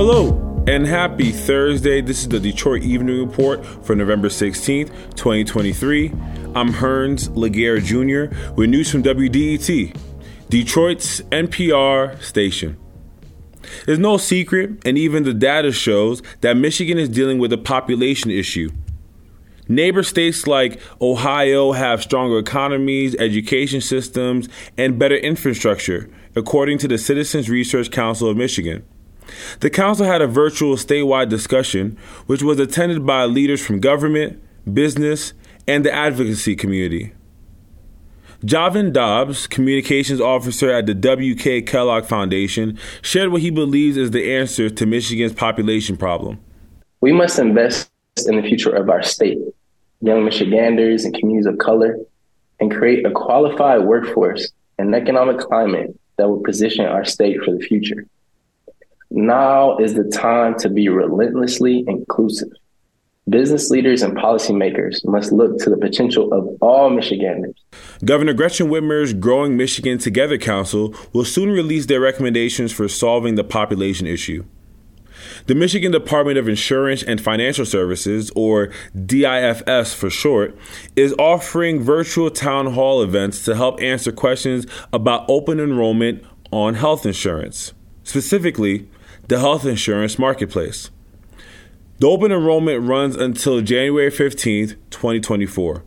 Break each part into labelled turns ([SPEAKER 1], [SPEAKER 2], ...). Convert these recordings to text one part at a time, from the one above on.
[SPEAKER 1] Hello and happy Thursday. This is the Detroit Evening Report for November 16th, 2023. I'm Hearns Laguerre Jr. with news from WDET, Detroit's NPR station. There's no secret, and even the data shows that Michigan is dealing with a population issue. Neighbor states like Ohio have stronger economies, education systems, and better infrastructure, according to the Citizens Research Council of Michigan. The council had a virtual statewide discussion, which was attended by leaders from government, business, and the advocacy community. Javin Dobbs, communications officer at the W.K. Kellogg Foundation, shared what he believes is the answer to Michigan's population problem.
[SPEAKER 2] We must invest in the future of our state young Michiganders and communities of color and create a qualified workforce and economic climate that will position our state for the future. Now is the time to be relentlessly inclusive. Business leaders and policymakers must look to the potential of all Michiganders.
[SPEAKER 1] Governor Gretchen Whitmer's Growing Michigan Together Council will soon release their recommendations for solving the population issue. The Michigan Department of Insurance and Financial Services, or DIFS for short, is offering virtual town hall events to help answer questions about open enrollment on health insurance, specifically the health insurance marketplace. The open enrollment runs until January 15th, 2024.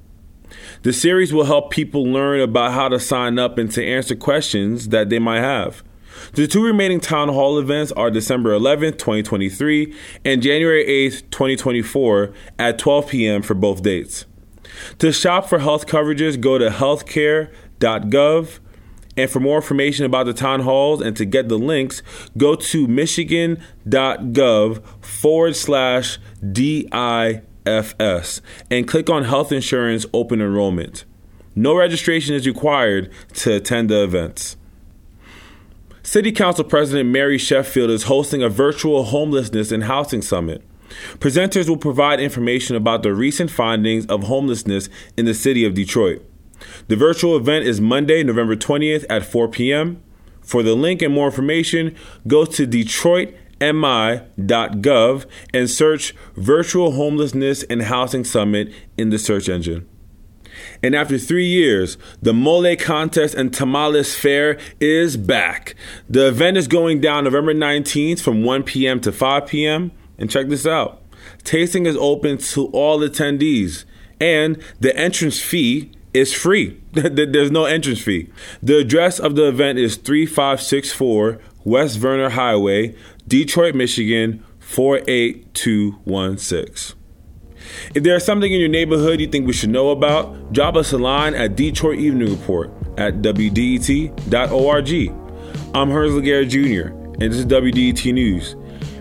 [SPEAKER 1] The series will help people learn about how to sign up and to answer questions that they might have. The two remaining town hall events are December 11th, 2023, and January 8th, 2024, at 12 p.m. for both dates. To shop for health coverages, go to healthcare.gov. And for more information about the town halls and to get the links, go to michigan.gov forward slash DIFS and click on Health Insurance Open Enrollment. No registration is required to attend the events. City Council President Mary Sheffield is hosting a virtual homelessness and housing summit. Presenters will provide information about the recent findings of homelessness in the city of Detroit. The virtual event is Monday, November 20th at 4 p.m. For the link and more information, go to detroitmi.gov and search Virtual Homelessness and Housing Summit in the search engine. And after three years, the Mole Contest and Tamales Fair is back. The event is going down November 19th from 1 p.m. to 5 p.m. And check this out tasting is open to all attendees, and the entrance fee is free. There's no entrance fee. The address of the event is 3564 West Vernor Highway, Detroit, Michigan 48216. If there's something in your neighborhood you think we should know about, drop us a line at Detroit Evening Report at WDET.org. I'm Hearns Laguerre Jr., and this is WDET News.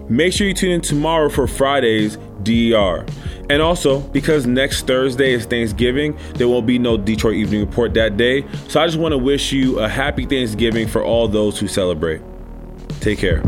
[SPEAKER 1] Make sure you tune in tomorrow for Friday's DER. And also, because next Thursday is Thanksgiving, there won't be no Detroit Evening Report that day. So I just want to wish you a happy Thanksgiving for all those who celebrate. Take care.